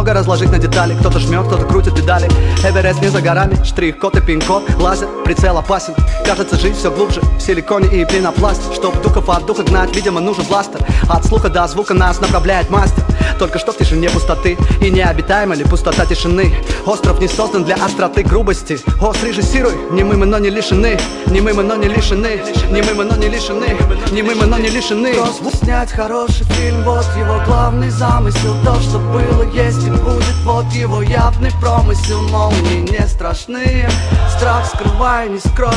много разложить на детали. Кто-то жмет, кто-то крутит педали. Эверест не за горами, штрих-код и пин-код Лазер, прицел опасен. Кажется, жизнь все глубже. В силиконе и пенопласте Чтоб духов от духа гнать, видимо, нужен бластер. От слуха до звука нас направляет мастер. Только что в тишине пустоты И необитаема ли пустота тишины. Остров не создан для остроты грубости. Гост режиссируй, не мы, но не лишены. Не мы, но не лишены. Не мы, но не лишены. Не мы, но не лишены. Просто снять хороший фильм, вот его главный замысел. То, что было, есть будет, вот его явный промысел Молнии не страшны, страх скрывай, не скроешь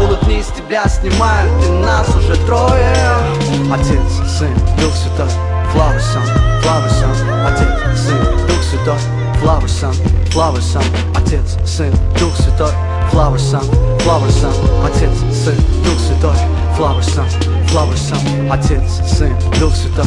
Улыбнись, тебя снимают, и нас уже трое. Отец, сын, Дух Святой, Flower Son, Flower Son Отец, сын, Дух Святой, Flower Son, Flower Son Отец, сын, Дух Святой, Flower Son, Flower Son Отец, сын, Дух Святой, Flower Son, Flower Son Отец, сын, Дух Святой,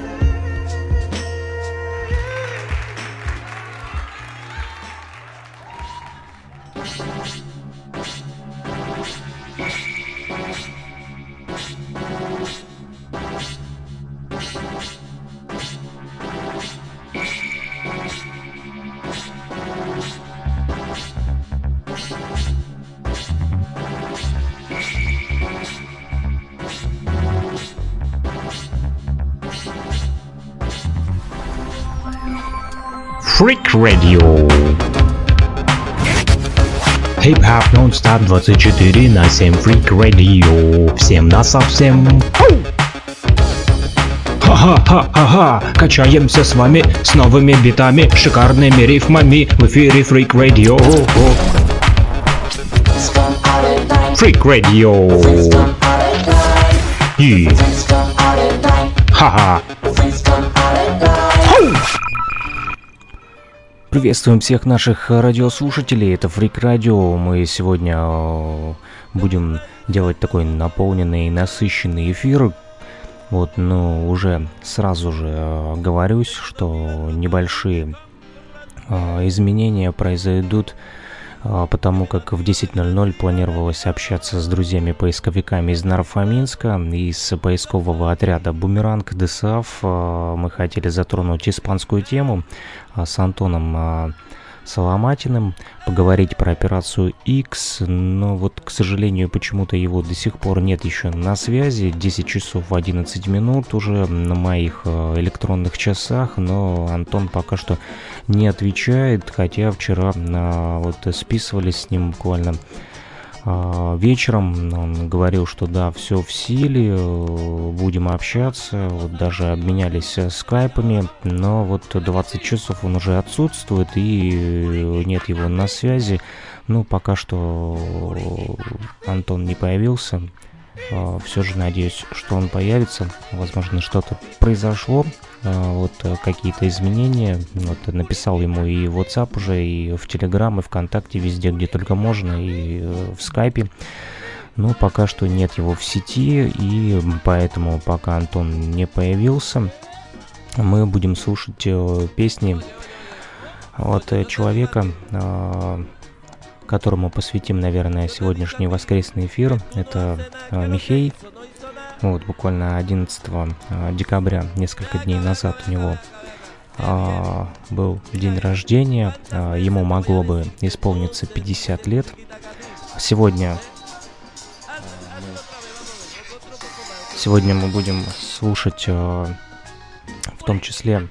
Freak Radio. Хип-хоп нон-стоп 24 на 7 Freak Radio. Всем на совсем. Ха-ха-ха-ха-ха, качаемся с вами с новыми битами, шикарными рифмами в эфире Freak Radio. Freak Radio. И... Ха-ха. Приветствуем всех наших радиослушателей. Это Фрик Радио. Мы сегодня э, будем делать такой наполненный, насыщенный эфир. Вот, ну, уже сразу же э, говорюсь, что небольшие э, изменения произойдут потому как в 10.00 планировалось общаться с друзьями-поисковиками из Нарфоминска, из поискового отряда «Бумеранг ДСАФ». А, мы хотели затронуть испанскую тему а, с Антоном Соломатиным, поговорить про операцию X, но вот, к сожалению, почему-то его до сих пор нет еще на связи. 10 часов 11 минут уже на моих электронных часах, но Антон пока что не отвечает, хотя вчера а, вот списывались с ним буквально вечером. Он говорил, что да, все в силе, э, будем общаться, вот даже обменялись э, скайпами, но вот 20 часов он уже отсутствует и э, нет его на связи. Ну, пока что Антон не появился. А, Все же надеюсь, что он появится. Возможно, что-то произошло а, вот э, какие-то изменения. Вот написал ему и в WhatsApp уже, и в Telegram, и ВКонтакте, везде, где только можно, и э, в Скайпе. Но пока что нет его в сети, и поэтому пока Антон не появился, мы будем слушать э, песни от человека, а, которому посвятим, наверное, сегодняшний воскресный эфир. Это Михей, вот буквально 11 а, декабря, несколько дней назад у него а, был день рождения. Ему могло бы исполниться 50 лет. Сегодня Сегодня мы будем слушать в том числе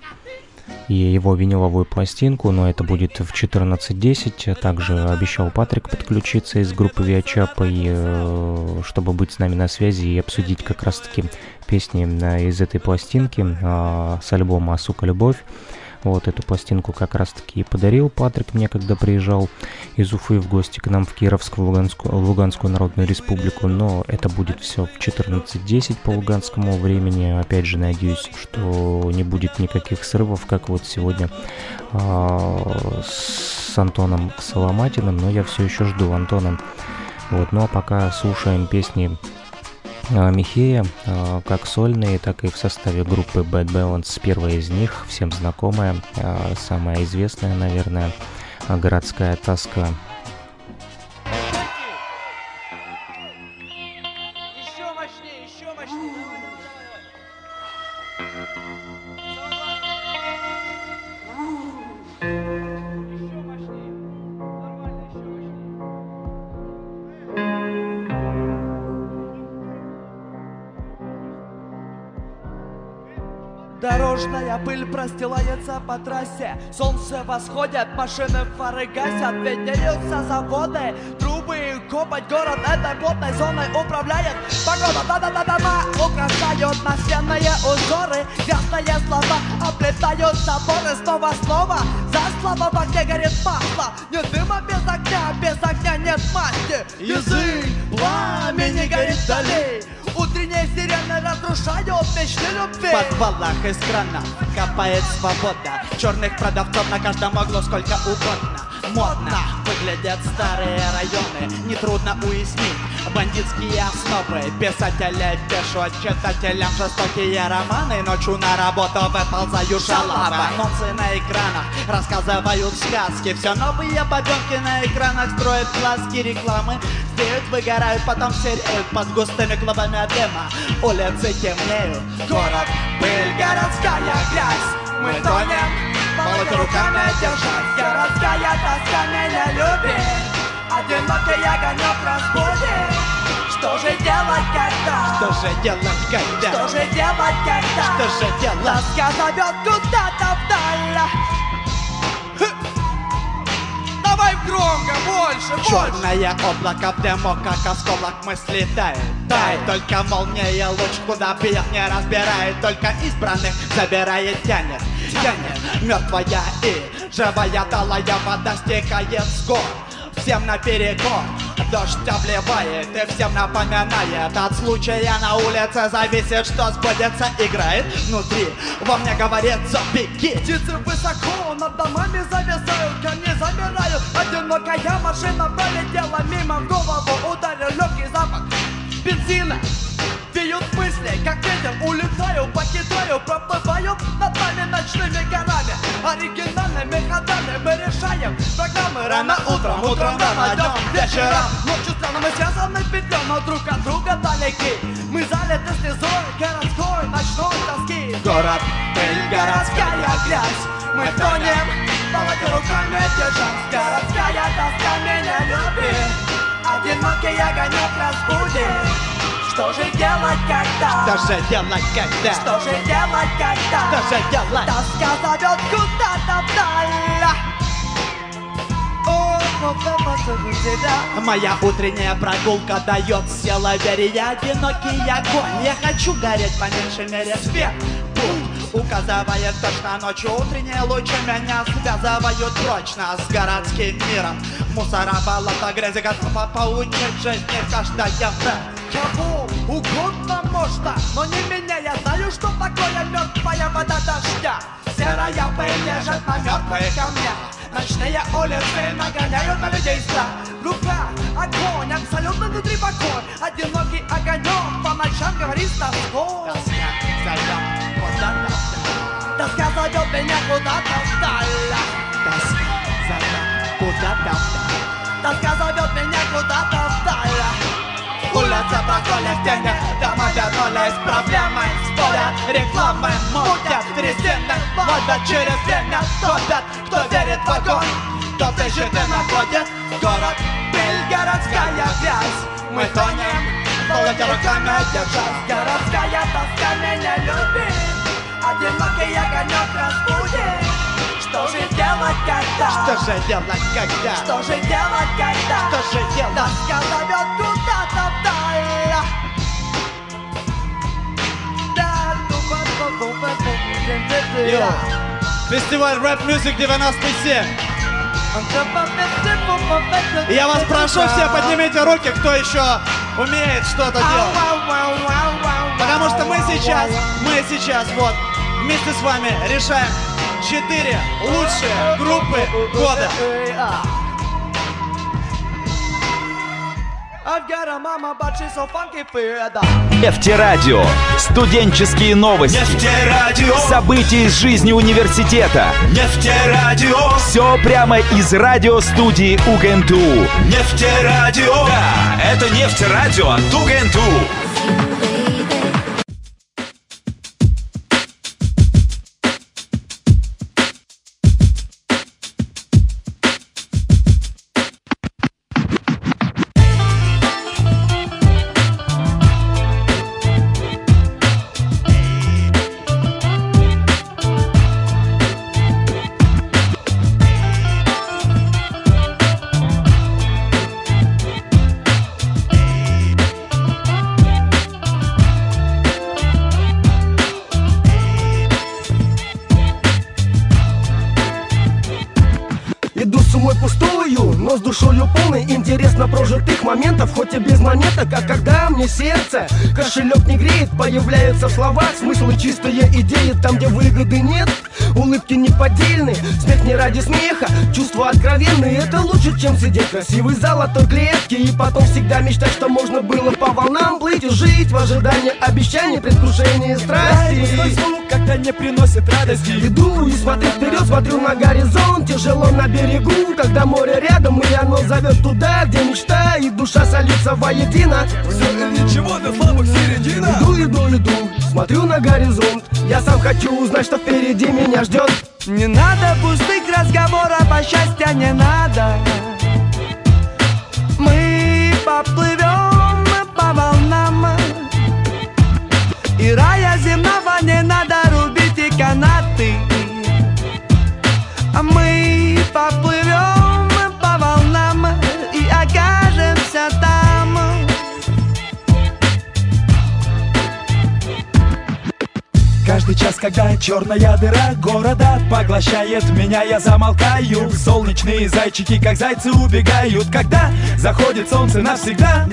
и его виниловую пластинку, но это будет в 14.10. Также обещал Патрик подключиться из группы Виачапа, и, э, чтобы быть с нами на связи и обсудить как раз-таки песни э, из этой пластинки а, с альбома «Сука, любовь». Вот эту пластинку как раз-таки и подарил Патрик мне, когда приезжал из Уфы в гости к нам в Кировскую, Луганскую, Луганскую Народную Республику. Но это будет все в 14.10 по луганскому времени. Опять же, надеюсь, что не будет никаких срывов, как вот сегодня а, с Антоном Соломатиным. Но я все еще жду Антона. Вот, ну а пока слушаем песни Михея, а, как сольные, так и в составе группы Bad Balance. Первая из них, всем знакомая, а, самая известная, наверное, городская тоска. По трассе. Солнце восходит, машины фары гасят Виднеются заводы, трубы и копоть Город этой плотной зоной управляет. Погода, да-да-да, дома украшают настенные узоры. Грязные слова облетают заборы Снова-снова за слова в огне горит масло. Нет дыма без огня, без огня нет масти. Язык пламени горит вдали Утренние сирены разрушают мечты любви В подвалах из кранов копает свобода Черных продавцов на каждом углу сколько угодно Модно выглядят старые районы Нетрудно уяснить бандитские основы Писатели пишут читателям жестокие романы Ночью на работу выползают шалавы. Анонсы на экранах рассказывают сказки Все новые бабенки на экранах строят глазки рекламы. Сдеют, выгорают, потом сереют под густыми клубами дыма Улицы темнеют, город пыль, городская грязь. Мы тонем Молоть руками держать. Городская тоска меня любит Одинокий огонек разбудит Что же делать когда? Что же делать когда? Что же делать когда? Что же делать? Тоска зовет куда-то вдаль. Давай громко, больше, больше. Черное облако в дыму, как осколок мысли тает Тает только молния луч, куда бьет, не разбирает. Только избранных забирает, тянет, тянет. Мертвая и живая талая вода стекает с гор Всем наперекор. Дождь обливает и всем напоминает. От случая на улице зависит, что сбудется Играет внутри, во мне говорит забеги Птицы высоко над домами зависают Ко мне замирают Одинокая машина пролетела мимо голову ударил легкий запах бензина мысли, как ветер Улетаю, покидаю, проплываю Над нами ночными горами. Оригинальными ходами мы решаем Программы. Рано утром, утром рано, днем, вечером Ночью странно мы связаны петлем Но друг от друга далеки. Мы залиты слезой городской ночной тоски. Город, пыль, городская грязь. Мы тонем, молоть руками держась Городская тоска меня любит. Одинокий огонек разбудит что же делать когда? Что же делать когда? Что же делать когда? Что же делать? Тоска зовет куда-то вдаль Моя утренняя прогулка дает сила вере одинокий огонь, я хочу гореть по меньшей мере свет Путь указывает точно ночью Утренние лучи меня связывают прочно С городским миром Мусора, болота, грязи готова поучить жизни каждая Кого угодно можно, но не меня. Я знаю, что такое мертвая вода дождя. Серая пыль лежит на мертвых камнях Ночные улицы нагоняют на людей страх В руках огонь, абсолютно внутри покой. Одинокий огонек по ночам говорит с тоской. Тоска зовет меня куда-то вдаль. Тоска зовет куда-то. Вдаль Тоска зовет меня куда-то Улица проходят тени, дома вернулись проблемы Спорят, рекламы мутят, трясины Водят через время, топят, кто верит в огонь Кто ищет и находит город Пыль, городская грязь Мы тонем, молотя руками держась Городская тоска меня любит Одинокий огонек разбудит что же делать когда? Что же делать когда? Что же делать когда? Что же делать? Тоска зовет куда-то вдаль Йо, фестиваль Рэп Music 97 Я вас прошу, все поднимите руки, кто еще умеет что-то делать. Потому что мы сейчас, мы сейчас вот вместе с вами решаем четыре лучшие группы года. Нефтерадио. Студенческие новости. Нефтерадио. События из жизни университета. Нефтерадио. Все прямо из радиостудии УГНТУ. Нефтерадио. Да, это нефтерадио от УГНТУ. Появляются в словах смыслы чистые идеи Там, где выгоды нет, улыбки неподдельные Смех не ради смеха, чувства откровенные Это лучше, чем сидеть в красивой золотой клетке. И потом всегда мечтать, что можно было по волнам плыть И жить в ожидании обещаний, предвкушении страсти. Звук как-то не приносит радости. Иду и смотрю вперед, смотрю на горизонт. Тяжело на берегу, когда море рядом И оно зовет туда, где мечта. И душа солится воедино. Все ничего, до слабых середина. Иду, иду, иду, смотрю на горизонт. Я сам хочу узнать, что впереди меня ждет Не надо пустых разговоров, а счастья не надо. Мы поплывем по волнам. И рая земного не надо рубить и канаты. А мы поплывем Каждый час, когда черная дыра города поглощает меня, я замолкаю. Солнечные зайчики, как зайцы, убегают Когда заходит солнце навсегда.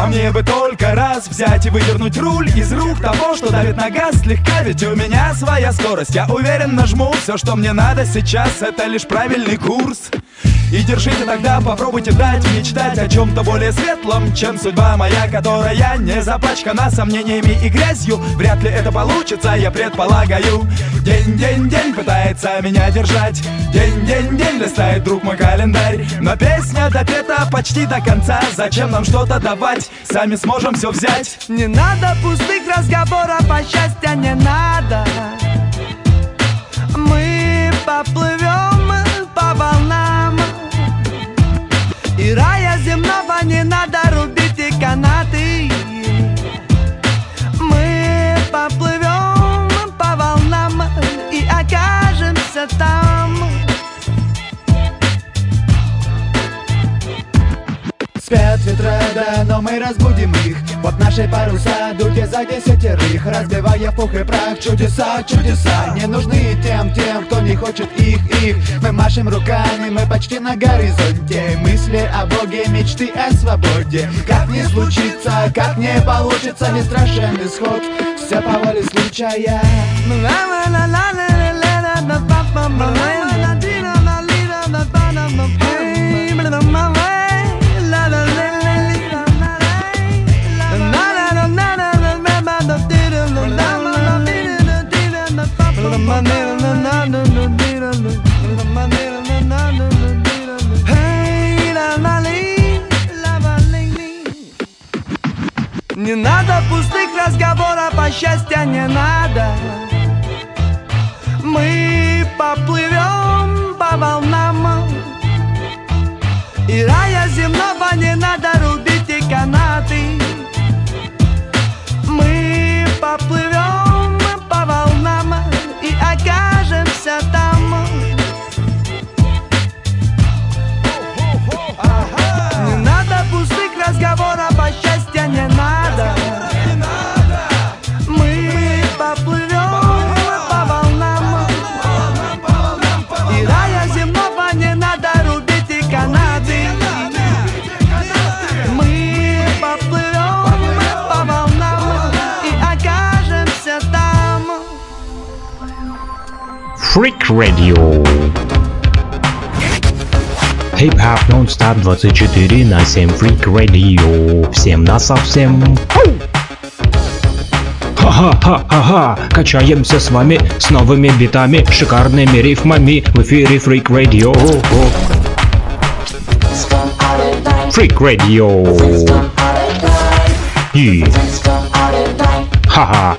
А мне бы только раз взять и выдернуть руль из рук того, что давит на газ слегка Ведь у меня своя скорость, я уверен нажму Все, что мне надо сейчас, это лишь правильный курс и держите тогда, попробуйте дать мечтать о чем-то более светлом, чем судьба моя, которая не запачкана сомнениями и грязью. Вряд ли это получится, я предполагаю. День, день, день пытается меня держать. День, день, день листает друг мой календарь. Но песня допета почти до конца. Зачем нам что-то давать? Сами сможем все взять. Не надо пустых разговоров, а счастья не надо Мы паруса дуйте за десятерых Разбивая в пух и прах. Чудеса, чудеса Не нужны тем, тем, кто не хочет их, их. Мы машем руками, мы почти на горизонте. Мысли о Боге, мечты о свободе. Как не случится, как не получится Не страшен исход, все по воле случая Не надо пустых разговоров, а счастья не надо. Мы поплывем по волнам. И рая земного не надо рубить и канаты. Мы поплывем Freak Radio. Хип-хоп нон-стоп 24 на 7 Freak Radio. Всем на совсем. Ха-ха-ха-ха-ха, качаемся с вами с новыми битами, шикарными рифмами в эфире Freak Radio. Freak Radio. И... Ха-ха.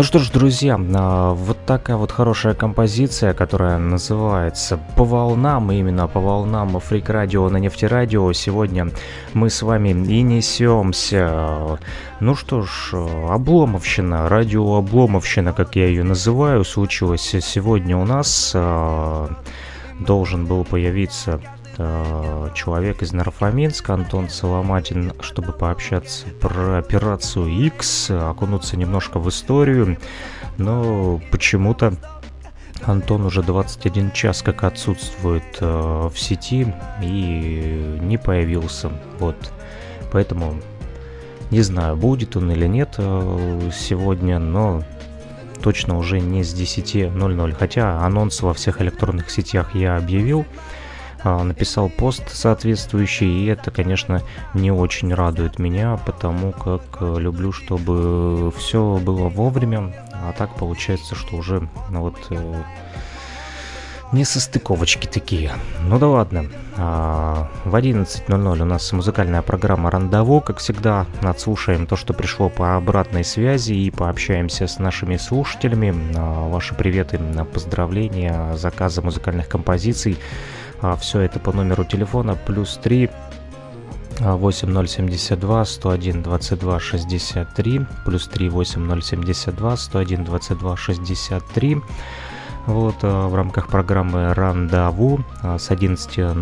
Ну что ж, друзья, а, вот такая вот хорошая композиция, которая называется «По волнам», именно «По волнам» Фрик Радио на Нефтерадио. Сегодня мы с вами и несемся. Ну что ж, обломовщина, радио обломовщина, как я ее называю, случилась сегодня у нас. А, должен был появиться человек из Нарфоминска, Антон Соломатин, чтобы пообщаться про операцию X, окунуться немножко в историю, но почему-то Антон уже 21 час как отсутствует э, в сети и не появился. Вот. Поэтому не знаю, будет он или нет э, сегодня, но точно уже не с 10.00. Хотя анонс во всех электронных сетях я объявил. Написал пост соответствующий, и это, конечно, не очень радует меня, потому как э, люблю, чтобы все было вовремя, а так получается, что уже ну, вот э, не состыковочки такие. Ну да ладно. А, в 11.00 у нас музыкальная программа «Рандово». Как всегда, отслушаем то, что пришло по обратной связи и пообщаемся с нашими слушателями. А, ваши приветы, поздравления, заказы музыкальных композиций – а, все это по номеру телефона плюс 3 8072 101 22 63 плюс 3 8072 101 22 63 вот а, в рамках программы Рандаву а, с 11.00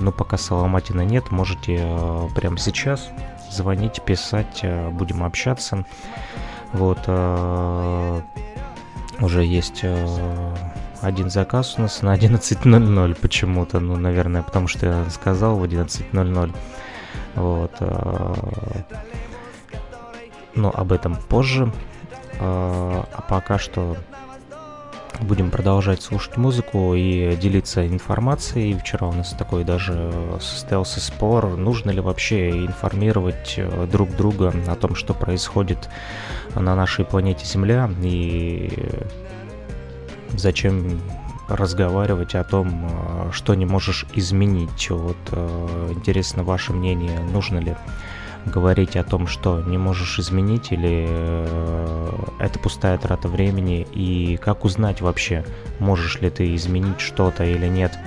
но пока Соломатина нет можете а, прямо сейчас звонить писать будем общаться. Вот уже есть один заказ у нас на 11.00 почему-то. Ну, наверное, потому что я сказал в 11.00. Вот. А, но об этом позже. А, а пока что будем продолжать слушать музыку и делиться информацией. Вчера у нас такой даже состоялся спор, нужно ли вообще информировать э, друг друга о том, что происходит на нашей планете Земля. И зачем разговаривать о том, э, что не можешь изменить. Вот э, интересно ваше мнение, нужно ли говорить о том, что не можешь изменить, или э, это пустая трата времени, и как узнать вообще, можешь ли ты изменить что-то или нет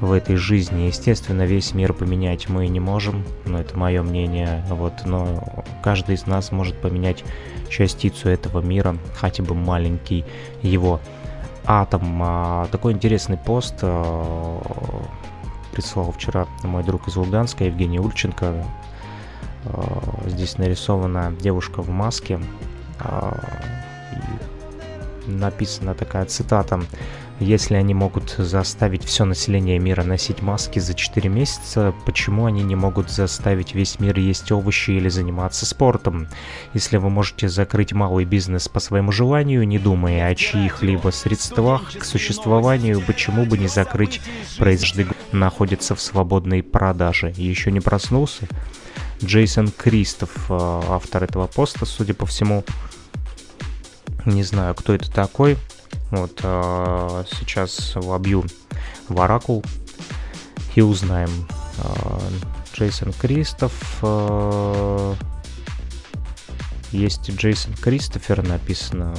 в этой жизни. Естественно, весь мир поменять мы не можем, но это мое мнение, вот, но каждый из нас может поменять частицу этого мира, хотя бы маленький его Атом. А, такой интересный пост а, прислал вчера мой друг из Луганска, Евгений Ульченко. А, здесь нарисована девушка в маске. Написана такая цитата если они могут заставить все население мира носить маски за 4 месяца, почему они не могут заставить весь мир есть овощи или заниматься спортом? Если вы можете закрыть малый бизнес по своему желанию, не думая о чьих-либо средствах к существованию, почему бы не закрыть производство находится в свободной продаже? Еще не проснулся? Джейсон Кристоф, э, автор этого поста, судя по всему, не знаю, кто это такой, вот э, сейчас вобью в Оракул и узнаем. Э, Джейсон Кристоф. Э, есть Джейсон Кристофер написано.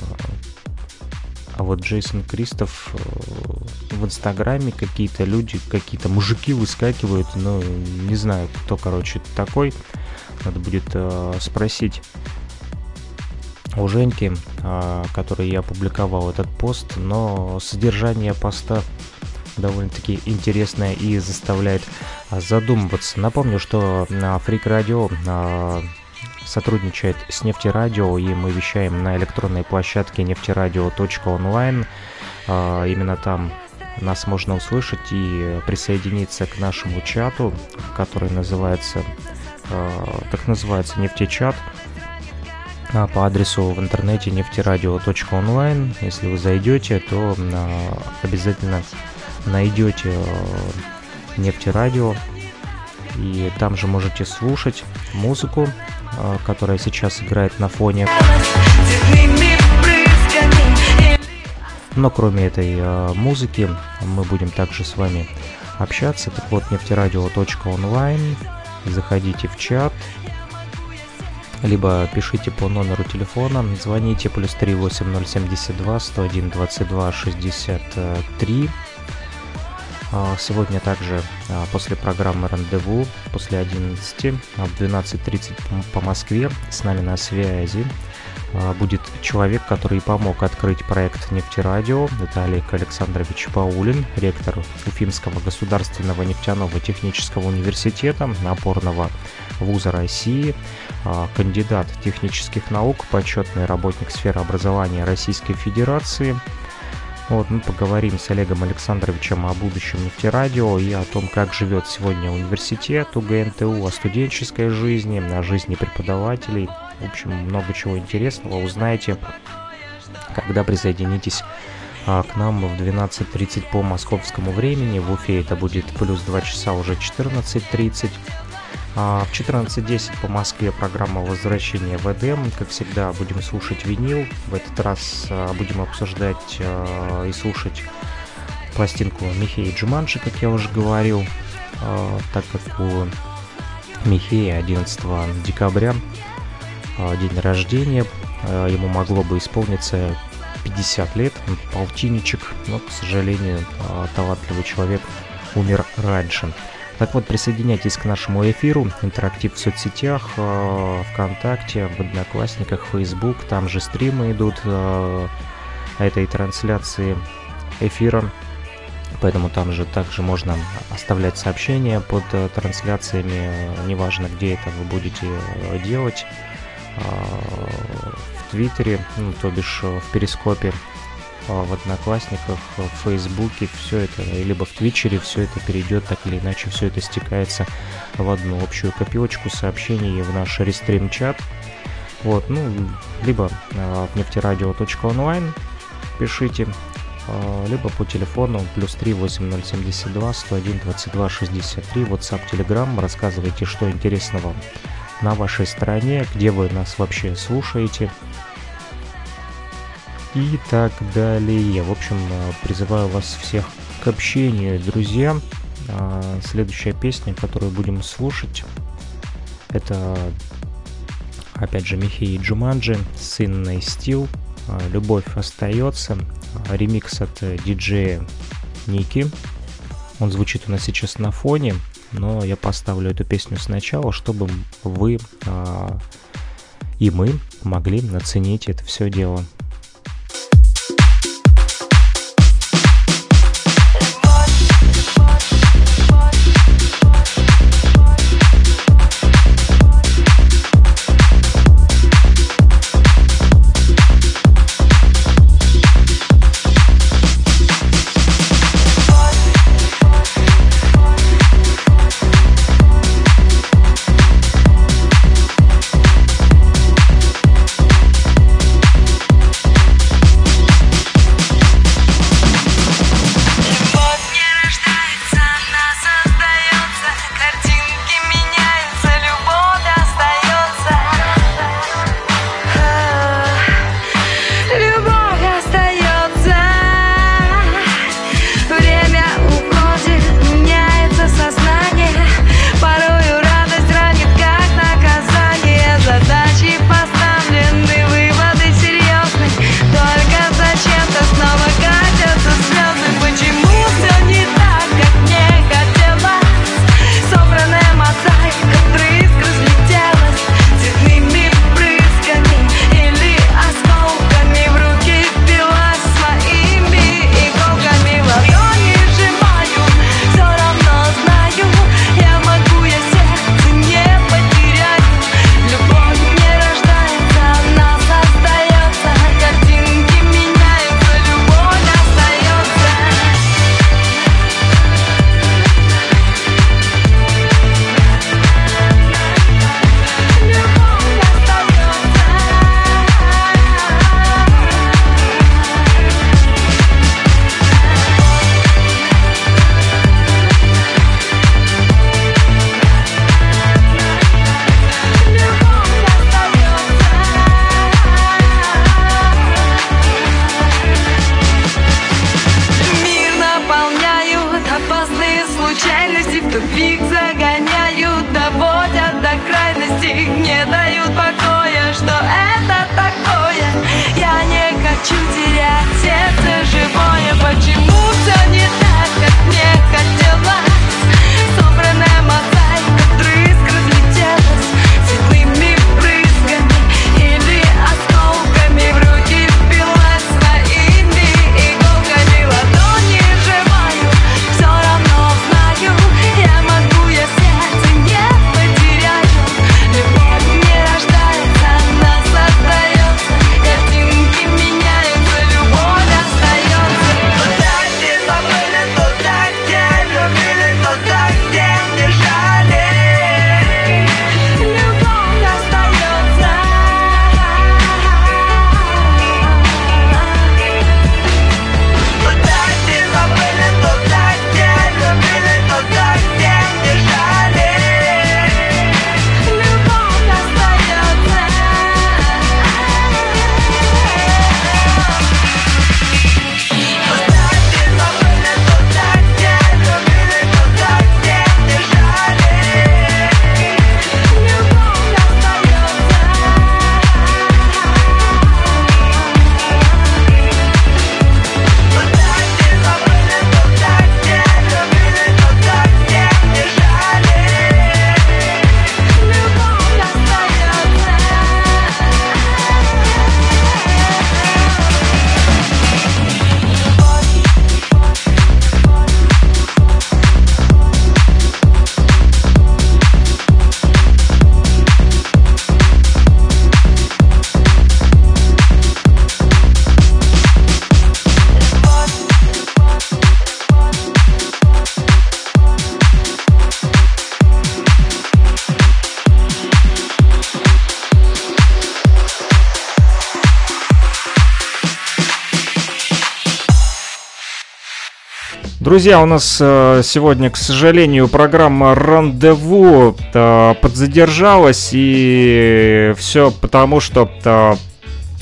А вот Джейсон Кристоф в Инстаграме какие-то люди, какие-то мужики выскакивают, но не знаю, кто, короче, такой. Надо будет спросить у Женьки, а, который я опубликовал этот пост, но содержание поста довольно-таки интересное и заставляет а, задумываться. Напомню, что Freak Radio а, сотрудничает с Нефтерадио, и мы вещаем на электронной площадке нефтерадио.онлайн. Именно там нас можно услышать и присоединиться к нашему чату, который называется, так называется, нефтечат. а, по адресу в интернете нефтерадио.онлайн. Если вы зайдете, то а, обязательно найдете а, нефтерадио и там же можете слушать музыку, которая сейчас играет на фоне. Но кроме этой музыки мы будем также с вами общаться. Так вот, нефтерадио.онлайн. Заходите в чат, либо пишите по номеру телефона, звоните плюс 38072 101 22 63. Сегодня также а, после программы «Рандеву», после 11, а, в 12.30 по Москве с нами на связи а, будет человек, который помог открыть проект «Нефтерадио». Это Олег Александрович Паулин, ректор Уфимского государственного нефтяного технического университета, опорного вуза России, кандидат технических наук, почетный работник сферы образования Российской Федерации. Вот, мы поговорим с Олегом Александровичем о будущем нефтерадио и о том, как живет сегодня университет УГНТУ, о студенческой жизни, о жизни преподавателей, в общем, много чего интересного узнаете, когда присоединитесь а, к нам в 12.30 по московскому времени. В Уфе это будет плюс 2 часа уже 14.30. А в 14.10 по Москве программа возвращения в Эдем. Как всегда, будем слушать винил. В этот раз а, будем обсуждать а, и слушать пластинку Михея Джуманши, как я уже говорил, так как у Михея 11 декабря день рождения. Ему могло бы исполниться 50 лет, полтинничек, но, к сожалению, талантливый человек умер раньше. Так вот, присоединяйтесь к нашему эфиру, интерактив в соцсетях, ВКонтакте, в Одноклассниках, Facebook, там же стримы идут этой трансляции эфира, поэтому там же также можно оставлять сообщения под э, трансляциями, неважно где это вы будете э, делать. А, в Твиттере, ну, то бишь э, в Перископе, а, в Одноклассниках, в Фейсбуке, все это, либо в Твичере все это перейдет, так или иначе все это стекается в одну общую копилочку сообщений в наш рестрим-чат. Вот, ну, либо э, в нефтерадио.онлайн пишите, э, либо по телефону плюс 3 8072 101 22 63, WhatsApp, Telegram, рассказывайте, что интересного на вашей стороне, где вы нас вообще слушаете и так далее. В общем, э, призываю вас всех к общению, друзья. А, следующая песня, которую будем слушать, это опять же Михей Джуманджи с Инной Стил. А, Любовь остается. Ремикс от диджея Ники. Он звучит у нас сейчас на фоне но я поставлю эту песню сначала, чтобы вы а, и мы могли оценить это все дело. Друзья, у нас э, сегодня, к сожалению, программа «Рандеву» э, подзадержалась, и все потому, что э,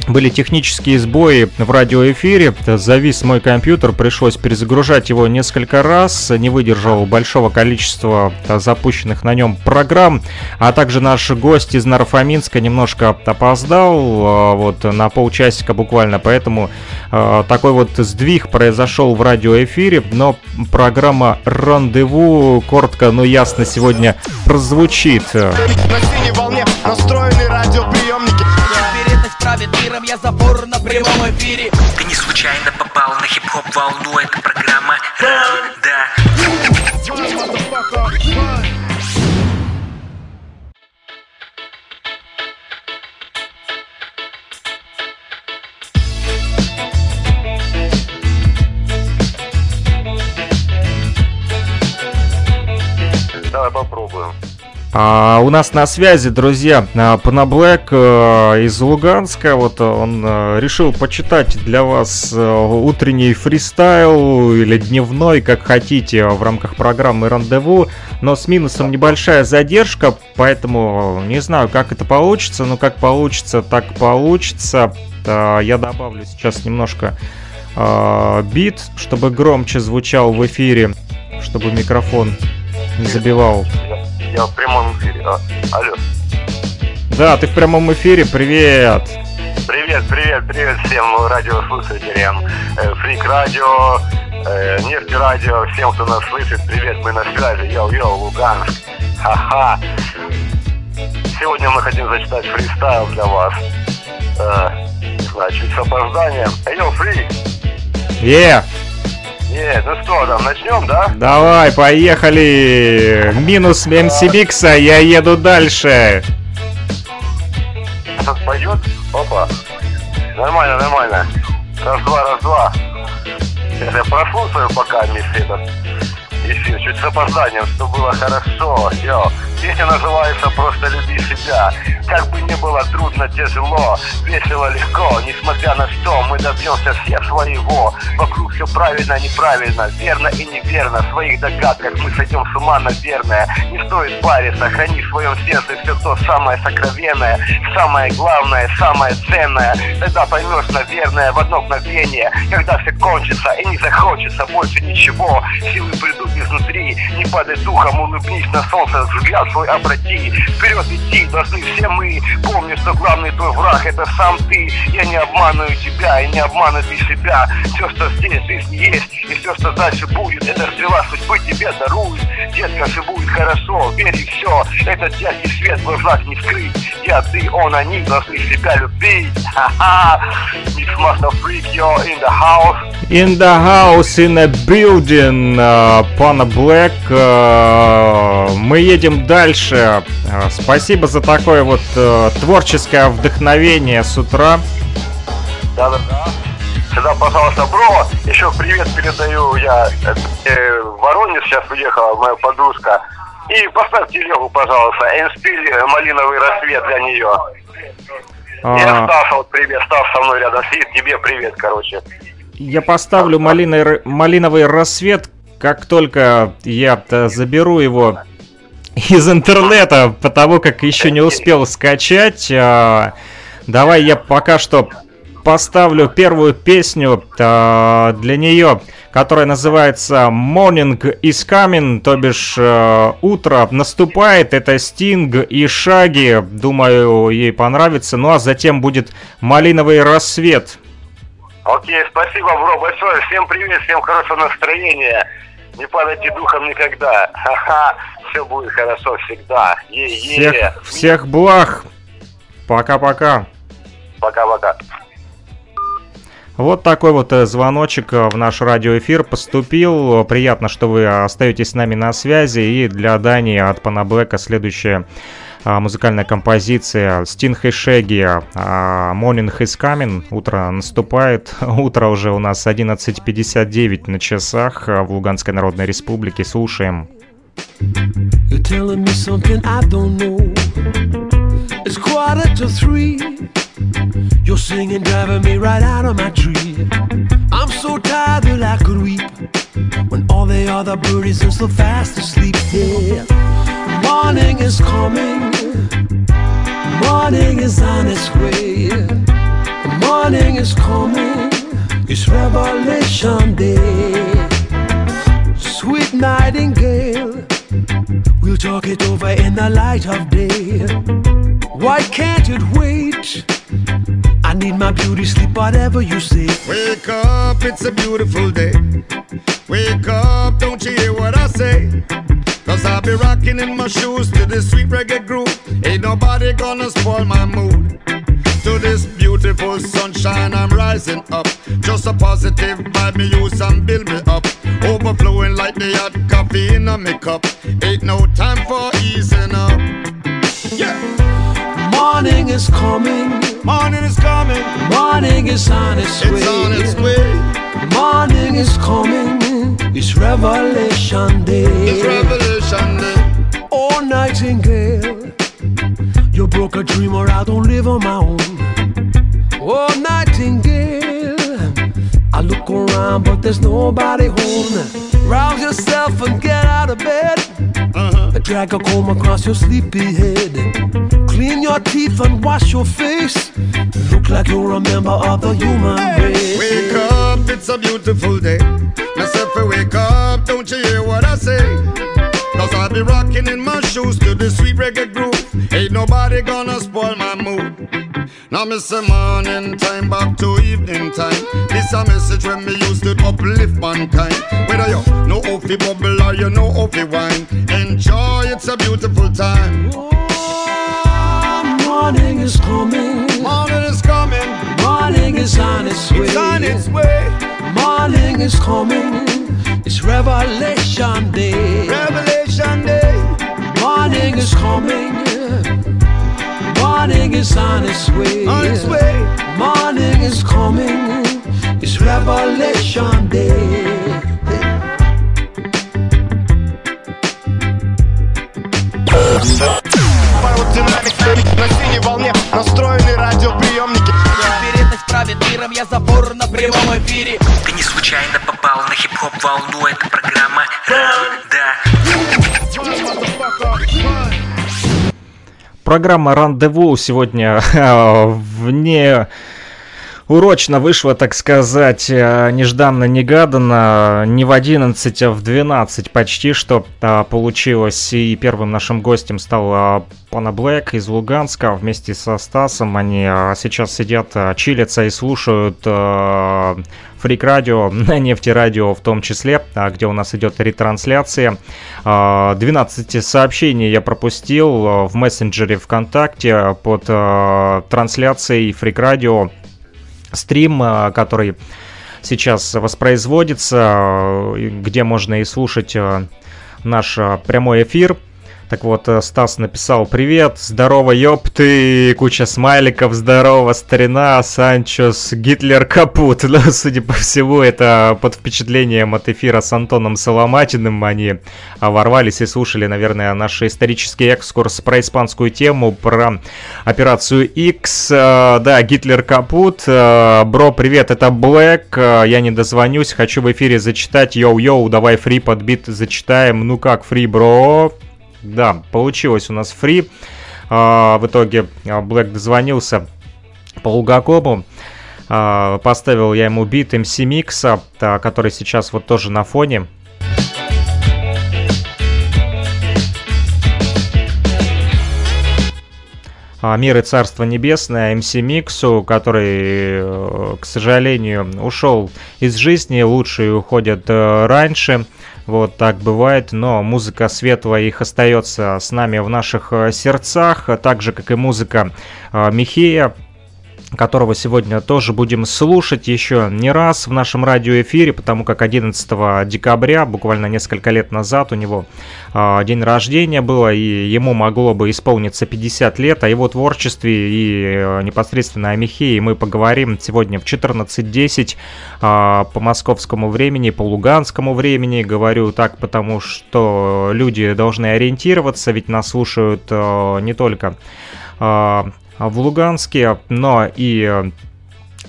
были технические сбои в радиоэфире, завис мой компьютер, пришлось перезагружать его несколько раз, не выдержал большого количества э, запущенных на нем программ, а также наш гость из Нарфоминска немножко опоздал, э, вот на полчасика буквально, поэтому э, такой вот сдвиг произошел в радиоэфире, но программа «Рандеву» коротко, но ясно сегодня прозвучит. На синей волне настроены радиоприемники. Вероятность правит миром, я забор на прямом эфире Ты не случайно попал на хип-хоп волну, это программа да. Давай попробуем. А, у нас на связи, друзья, а, Панаблэк э, из Луганска. Вот он э, решил почитать для вас э, утренний фристайл или дневной, как хотите, в рамках программы Рандеву. Но с минусом небольшая задержка, поэтому не знаю, как это получится. Но как получится, так получится. Я добавлю сейчас немножко бит, чтобы громче звучал в эфире, чтобы микрофон не забивал. Я в прямом эфире. А, алло. Да, ты в прямом эфире, привет! Привет, привет, привет всем радиослушателям. Э, Freak Radio, э, нефть радио, всем, кто нас слышит. Привет, мы на связи. Йоу-йоу, Луганск. Ха-ха. Сегодня мы хотим зачитать фристайл для вас. Э, чуть с опозданием. Эй, yo, Freak! Е, Нет, ну что там, начнем, да? давай, поехали! Минус МС Микса, я еду дальше! Сейчас пойдет? Опа. Нормально, нормально. Раз-два, раз-два. Я прослушаю пока вместе этот эфир, чуть с опозданием, чтобы было хорошо. Йо. Песня называется «Просто люби себя». Как бы ни было трудно, тяжело, весело, легко, несмотря на что, мы добьемся всех своего. Вокруг все правильно, неправильно, верно и неверно. В своих догадках мы сойдем с ума, наверное. Не стоит париться, храни в своем сердце все то самое сокровенное, самое главное, самое ценное. Тогда поймешь, наверное, в одно мгновение, когда все кончится и не захочется больше ничего. Силы придут изнутри Не падай духом, улыбнись на солнце Взгляд свой обрати. Вперед идти должны все мы Помни, что главный твой враг это сам ты. Я не обманываю тебя и не обманывай ты себя. Все, что здесь в жизни есть И все, что дальше будет Это стрела судьбы тебе дарует Детка, все будет хорошо, верь и все Этот яркий свет в глазах не скрыть. Я, ты, он, они должны себя любить. Ха-ха. Mix Master Freak, yo, in the house. In the house, in a building, uh, Pana Black. Uh, мы едем дальше. Uh, спасибо за такое вот uh, творческое вдохновение с утра. Да-да-да. Сюда, пожалуйста, бро. Еще привет передаю я. Э, в Воронеж сейчас уехала моя подружка. И поставь телегу, пожалуйста. Энспиль малиновый рассвет для нее. А, Стаса, вот привет, Стас со мной рядом сидит, тебе привет, короче. Я поставлю малиной- малиновый рассвет, как только я э, заберу его из интернета, потому как еще не успел скачать. А, Давай я пока что поставлю первую песню а, для нее, которая называется Morning is Coming, то бишь э, утро наступает. Это Стинг и Шаги. Думаю, ей понравится. Ну а затем будет малиновый рассвет. Окей, спасибо, бро, большое. Всем привет, всем хорошего настроения. Не падайте духом никогда. Ха-ха, все будет хорошо всегда. Е-е. Всех, всех благ. Пока-пока. Пока-пока. Вот такой вот э, звоночек э, в наш радиоэфир поступил. Приятно, что вы остаетесь с нами на связи. И для Дани от Пана Блэка следующая а, музыкальная композиция Стинг и а, Morning is coming. Утро наступает. Утро уже у нас 11.59 на часах а, в Луганской Народной Республике. Слушаем. You're telling me something I don't know. It's quarter to three. You're singing, driving me right out of my tree. I'm so tired that I could weep when all the other birdies are so fast asleep. Yeah, morning is coming. Morning is on its way. Morning is coming. It's Revelation Day. Sweet nightingale, we'll talk it over in the light of day. Why can't it wait? I need my beauty sleep, whatever you say. Wake up, it's a beautiful day. Wake up, don't you hear what I say? Cause I'll be rocking in my shoes to this sweet reggae groove. Ain't nobody gonna spoil my mood. To this beautiful sunshine, I'm rising up. Just a positive vibe, me use and build me up. Overflowing like the hot coffee in a cup. Ain't no time for easing up. Yeah. Morning is coming. Morning is coming. Morning is on its way. It's on its way. Morning is coming. It's Revelation Day. It's Revelation Day. Oh, nightingale. You broke a dream or I don't live on my own. Oh, nightingale. I look around, but there's nobody home. Rouse yourself and get out of bed. Uh-huh. Drag a comb across your sleepy head. Clean your teeth and wash your face. Look like you're a member of the human race. Wake up, it's a beautiful day. Myself, wake up, don't you hear what I say? Cause I'll be rocking in my shoes to the sweet reggae groove. Ain't nobody gonna spoil my mood. Now me say morning time back to evening time. This a message when me used to uplift mankind. Whether you know how fi bubble or you know how fi wine, enjoy. It's a beautiful time. Morning is coming. Morning is coming. Morning is on its way. It's on its way. Morning is coming. It's Revelation Day. Revelation Day. Morning is coming. Morning is on its way. On its way. Morning is coming. It's Revelation Day. Пародинамик на синей волне настроены радиоприемники. Вероятность правит миром, я забор на прямом эфире. Ты не случайно попал на хип-хоп волну Это программа Да Программа «Рандеву» сегодня вне Урочно вышло, так сказать, э, нежданно-негаданно, не в 11, а в 12 почти что а, получилось. И первым нашим гостем стал а, Пана Блэк из Луганска вместе со Стасом. Они а, сейчас сидят, чилятся и слушают Фрик Радио, на Нефти Радио в том числе, где у нас идет ретрансляция. А, 12 сообщений я пропустил в мессенджере ВКонтакте под трансляцией Фрик Радио стрим, э, который сейчас воспроизводится, э, где можно и слушать э, наш прямой эфир. Так вот, Стас написал «Привет, здорово, ёпты, куча смайликов, здорово, старина, Санчос, Гитлер капут». Ну, судя по всему, это под впечатлением от эфира с Антоном Соломатиным. Они ворвались и слушали, наверное, наш исторический экскурс про испанскую тему, про операцию X. Да, Гитлер капут. Бро, привет, это Блэк. Я не дозвонюсь, хочу в эфире зачитать. Йоу-йоу, давай free под бит зачитаем. Ну как, free, бро? Да, получилось у нас free. А, в итоге Блэк дозвонился по Лугакому. А, поставил я ему бит MC Микса, который сейчас вот тоже на фоне. А, Мир и Царство Небесное, МС Миксу, который, э, к сожалению, ушел из жизни, лучшие уходят э, раньше. Вот так бывает, но музыка светлая их остается с нами в наших э, сердцах, так же, как и музыка Михея, которого сегодня тоже будем слушать еще не раз в нашем радиоэфире, потому как 11 декабря, буквально несколько лет назад, у него э, день рождения было, и ему могло бы исполниться 50 лет, о его творчестве и э, непосредственно о Михее мы поговорим сегодня в 14.10 э, по московскому времени, по луганскому времени. Говорю так, потому что люди должны ориентироваться, ведь нас слушают э, не только в Луганске, но и э,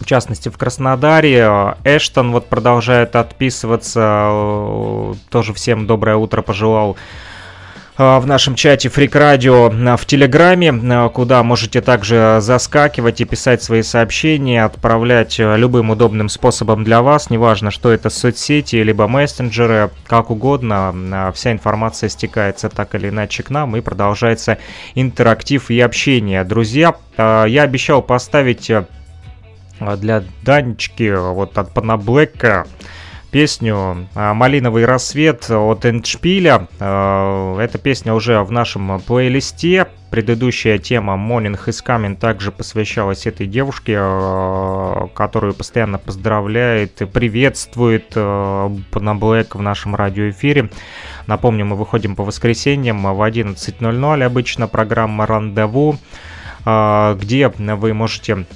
в частности в Краснодаре. Эштон вот продолжает отписываться, э, тоже всем доброе утро пожелал а, в нашем чате Фрик Радио а, в Телеграме, а, куда можете также заскакивать и писать свои сообщения, отправлять любым удобным способом для вас, неважно, что это соцсети, либо мессенджеры, как угодно, вся информация стекается так или иначе к нам и продолжается интерактив и общение. Друзья, я обещал поставить для Данечки вот от Панаблэка песню а, «Малиновый рассвет» от Эндшпиля. А, эта песня уже в нашем плейлисте. Предыдущая тема «Morning is Coming» также посвящалась этой девушке, а, которую постоянно поздравляет и приветствует на Блэк в нашем радиоэфире. Напомню, мы выходим по воскресеньям в 11.00, обычно программа «Рандеву», где вы можете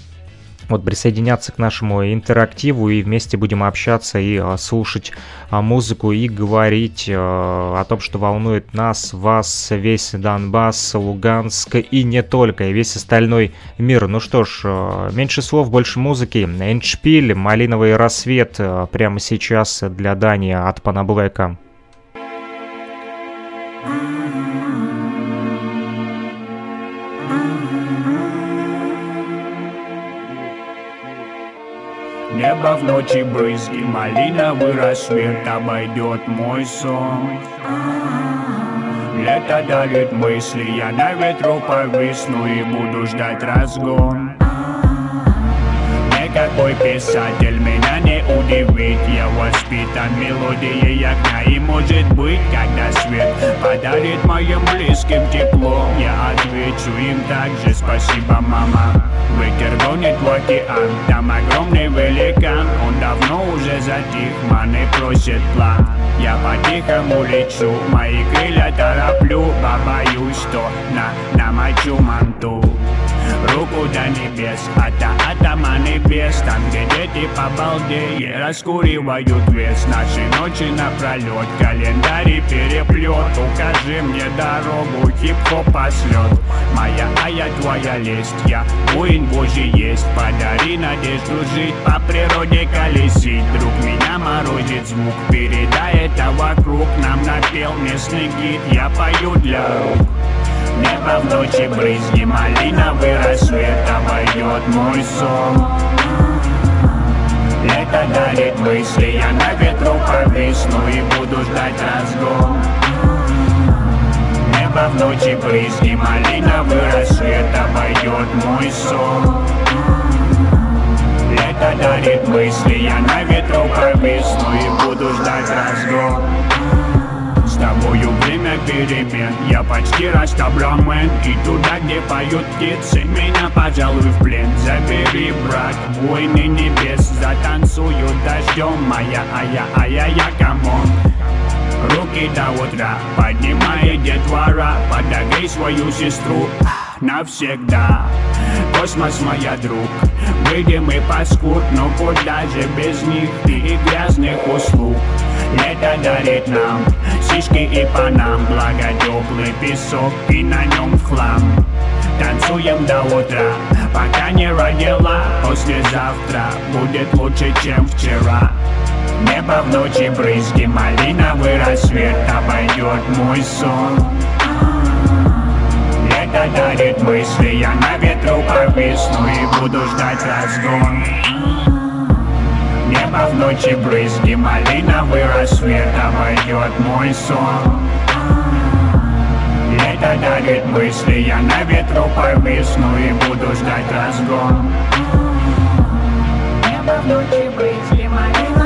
вот присоединяться к нашему интерактиву и вместе будем общаться и а, слушать а, музыку и говорить а, о том, что волнует нас, вас, весь Донбасс, Луганск и не только, и весь остальной мир. Ну что ж, а, меньше слов, больше музыки. Эндшпиль, малиновый рассвет а, прямо сейчас для Дани от Панаблэка. Небо в ночи брызги, малиновый рассвет обойдет мой сон. Лето дарит мысли, я на ветру повисну и буду ждать разгон. Никакой писатель меня не удивит. Я воспитан мелодией огня И может быть, когда свет подарит моим близким тепло Я отвечу им также. Спасибо, мама. Ветер гонит в океан, там огромный великан. Он давно уже затих, маны просит план. Я по-тихому лечу, мои крылья тороплю Побоюсь, что на намочу манту Руку до небес, ата атаманы без Там, где дети по балде раскуривают вес Наши ночи напролет, календарь переплет Укажи мне дорогу, хип-хоп послет Моя, а я твоя лесть, я воин божий есть. Подари надежду жить, по природе колесить. Друг меня морозит звук, передай это вокруг. Нам напел местный гид, я пою для рук Небо в ночи брызги, малиновый рассвет обойдет мой сон. Лето дарит мысли, я на ветру повисну и буду ждать разгон. Небо в ночи брызги, малиновый рассвет обойдет мой сон. Лето дарит мысли, я на ветру повисну и буду ждать разгон с тобою время перемен. Я почти растаблен И туда, где поют птицы Меня, пожалуй, в плен. Забери, брат, войны небес Затанцую дождем Моя, а я, а я, я, камон. Руки до утра Поднимай детвора Подогрей свою сестру. Навсегда. Космос, моя друг Выйдем мы паскуд, но куда же без них и грязных услуг Лето дарит нам сишки и панам Благо теплый песок и на нем хлам Танцуем до утра, пока не родила Послезавтра будет лучше, чем вчера Небо в ночи брызги, малиновый рассвет Обойдет мой сон Лето дарит мысли, я на ветру повисну И буду ждать разгон Небо в ночи брызги, малиновый рассвет Обойдет мой сон. Лето дарит мысли, я на ветру повисну И буду ждать разгон. Небо в ночи брызги, малиновый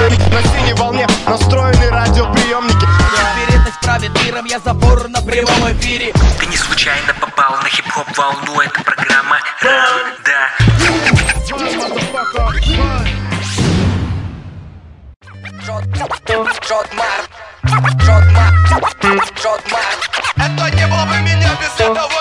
на синей волне Настроены радиоприемники. Вероятность правит миром, я забор на прямом эфире. Ты не случайно попал на хип-хоп волну Это программа да Это не было бы меня без этого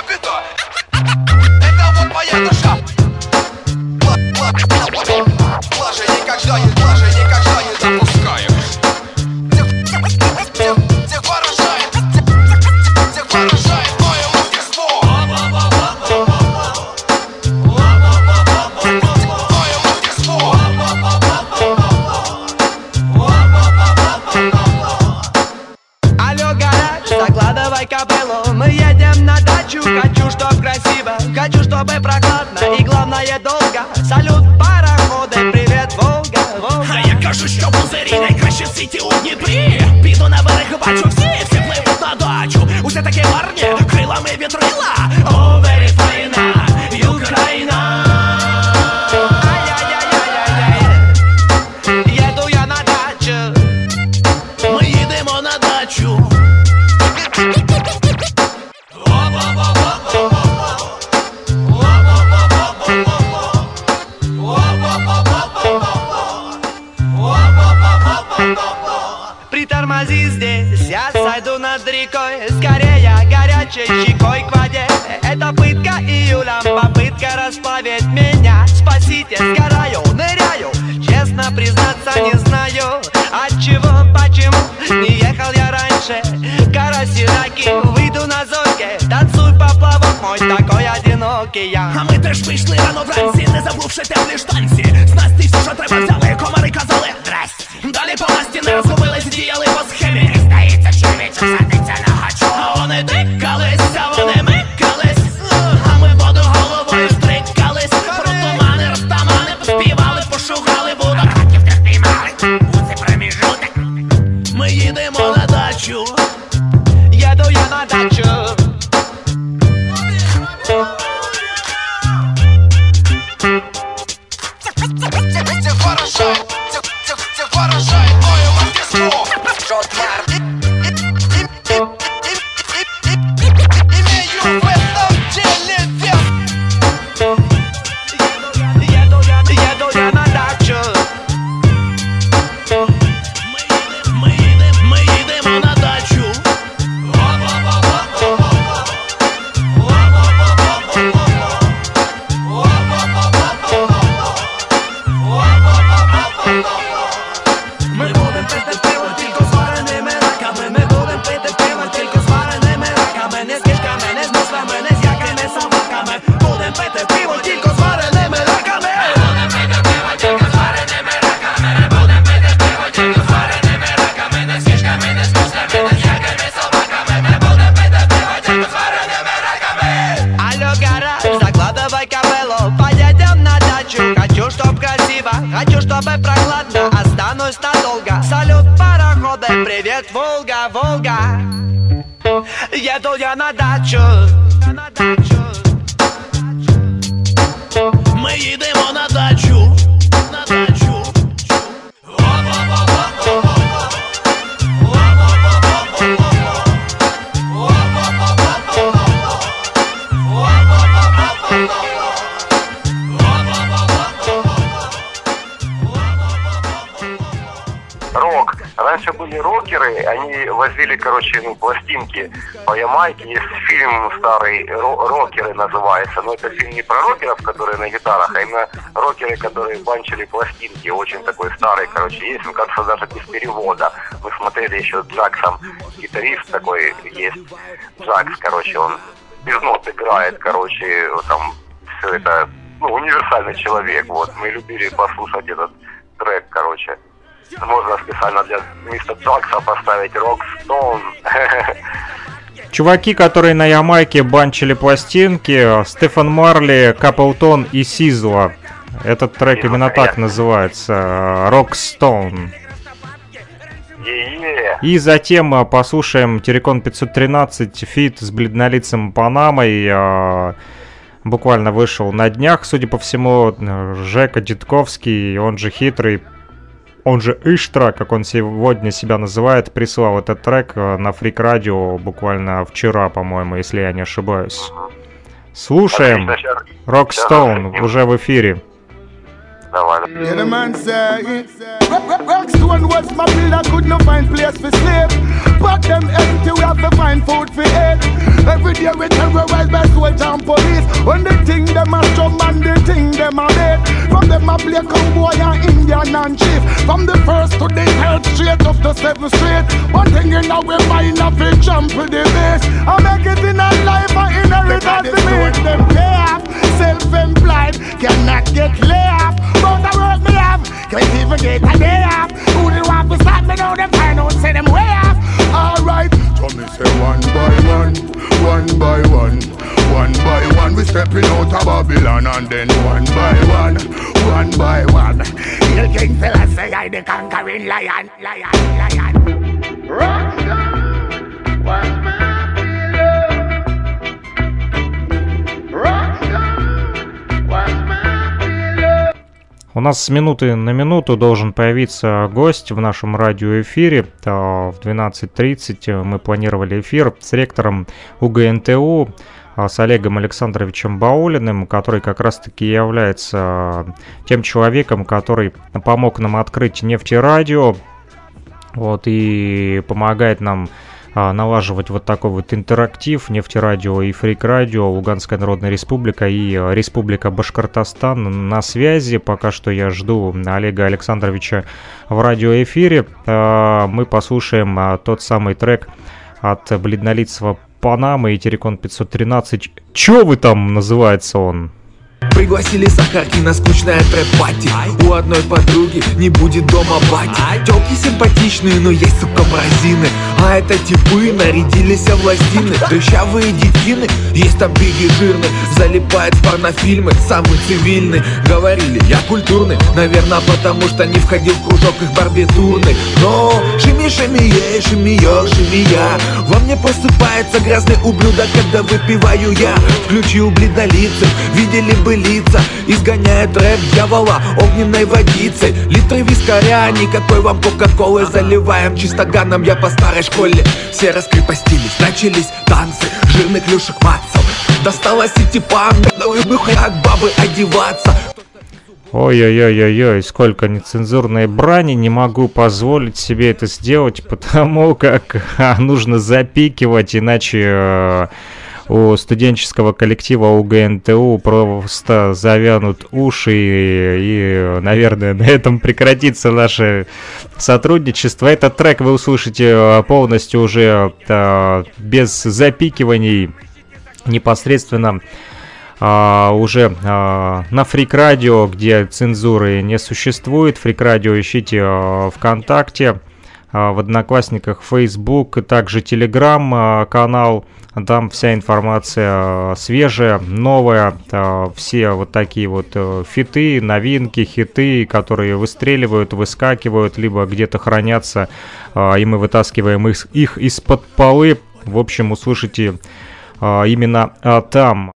їдемо на дачу. Еду я на дачу Раньше были рокеры, они возили, короче, ну, пластинки по Ямайке. Есть фильм старый, «Ро- рокеры называется. Но это фильм не про рокеров, которые на гитарах, а именно рокеры, которые банчили пластинки. Очень такой старый, короче, есть. Он, кажется, даже без перевода. Мы смотрели еще Джаксом, гитарист такой есть. Джакс, короче, он без нот играет, короче, там все это, ну, универсальный человек, вот. Мы любили послушать этот трек, короче. Можно специально для мистера Джакса поставить Rockstone. Чуваки, которые на Ямайке банчили пластинки, Стефан Марли, Каплтон и Сизла. Этот трек именно так называется, Rockstone. Е-е. И затем э, послушаем Терекон 513 feat с бледнолицем Панамой. э, Буквально вышел на днях, судя по всему, э, Жека Дитковский, он же хитрый, он же Иштра, как он сегодня себя называет, прислал этот трек э, на Фрик Радио буквально вчера, по-моему, если я не ошибаюсь. Слушаем. Rockstone щас уже в эфире. Давай. Yeah, the man say Rock- rock- Rockstone was my builder, could not find place for sleep. But them empty, we have to find food for eat. Every day we terrorize by soldiers and police. When they think them a strong man, they think them a dead. From them a play cowboy and Indian and chief. From the first to the third straight up the seventh street. One thing in our mind, I feel jump with the base. I make it in a life, I inheritance to me. Them pay off, self-employed, cannot get lay off. But the work me have, can't even get a day off. Who did want to stop me now? Them find out, say them way off. Alright, so me say one by one, one by one, one by one. We stepping out of Babylon and then one by one, one by one. Hill King say I the conquering lion, lion, lion. Rockstar, was У нас с минуты на минуту должен появиться гость в нашем радиоэфире. А, В 12.30 мы планировали эфир с ректором УГНТУ, а, с Олегом Александровичем Баулиным, который как раз-таки является тем человеком, который помог нам открыть нефтерадио, вот, и помогает нам а, налаживать вот такой вот интерактив нефтерадио и фрик радио Луганская Народная Республика и а, Республика Башкортостан на связи. Пока что я жду Олега Александровича в радиоэфире. А, Мы послушаем а, тот самый трек от бледнолицего Панамы и Терекон 513. Чё вы там называется он? Пригласили Сахарки на скучное трэп-пати У одной подруги не будет дома бати Телки симпатичные, но есть, сука, бразины А это типы нарядились в ластины. Дрыщавые детины, есть там биги жирный Залипает в порнофильмы, самый цивильный. Говорили, я культурный, наверное, потому что не входил в кружок их барбитурный. Но шими, шими, ей, шими, ё, шими я. Во мне просыпается грязный ублюдок, когда выпиваю я. Включил бледнолицых, видели бы лица. Изгоняет рэп дьявола огненной водицей. Литры вискаря, никакой вам кока-колы Заливаем. Чистоганом, я по старой школе. Все раскрепостились, начались танцы. Жирных клюшек мацал Досталось и типам, ну и как бабы одеваться. Ой-ой-ой-ой-ой, сколько нецензурной брани, не могу позволить себе это сделать, потому как а, нужно запикивать, иначе э, у студенческого коллектива УГНТУ просто завянут уши и, и, наверное, на этом прекратится наше сотрудничество. Этот трек вы услышите э, полностью уже э, без запикиваний непосредственно а, уже а, на Фрик Радио, где цензуры не существует. Фрик Радио ищите а, ВКонтакте. А, в Одноклассниках, Facebook и также Telegram а, канал. Там вся информация а, свежая, новая, все вот такие вот э, фиты, новинки, хиты, которые выстреливают, выскакивают, либо где-то хранятся, и мы вытаскиваем их, их из-под полы. В общем, услышите именно там.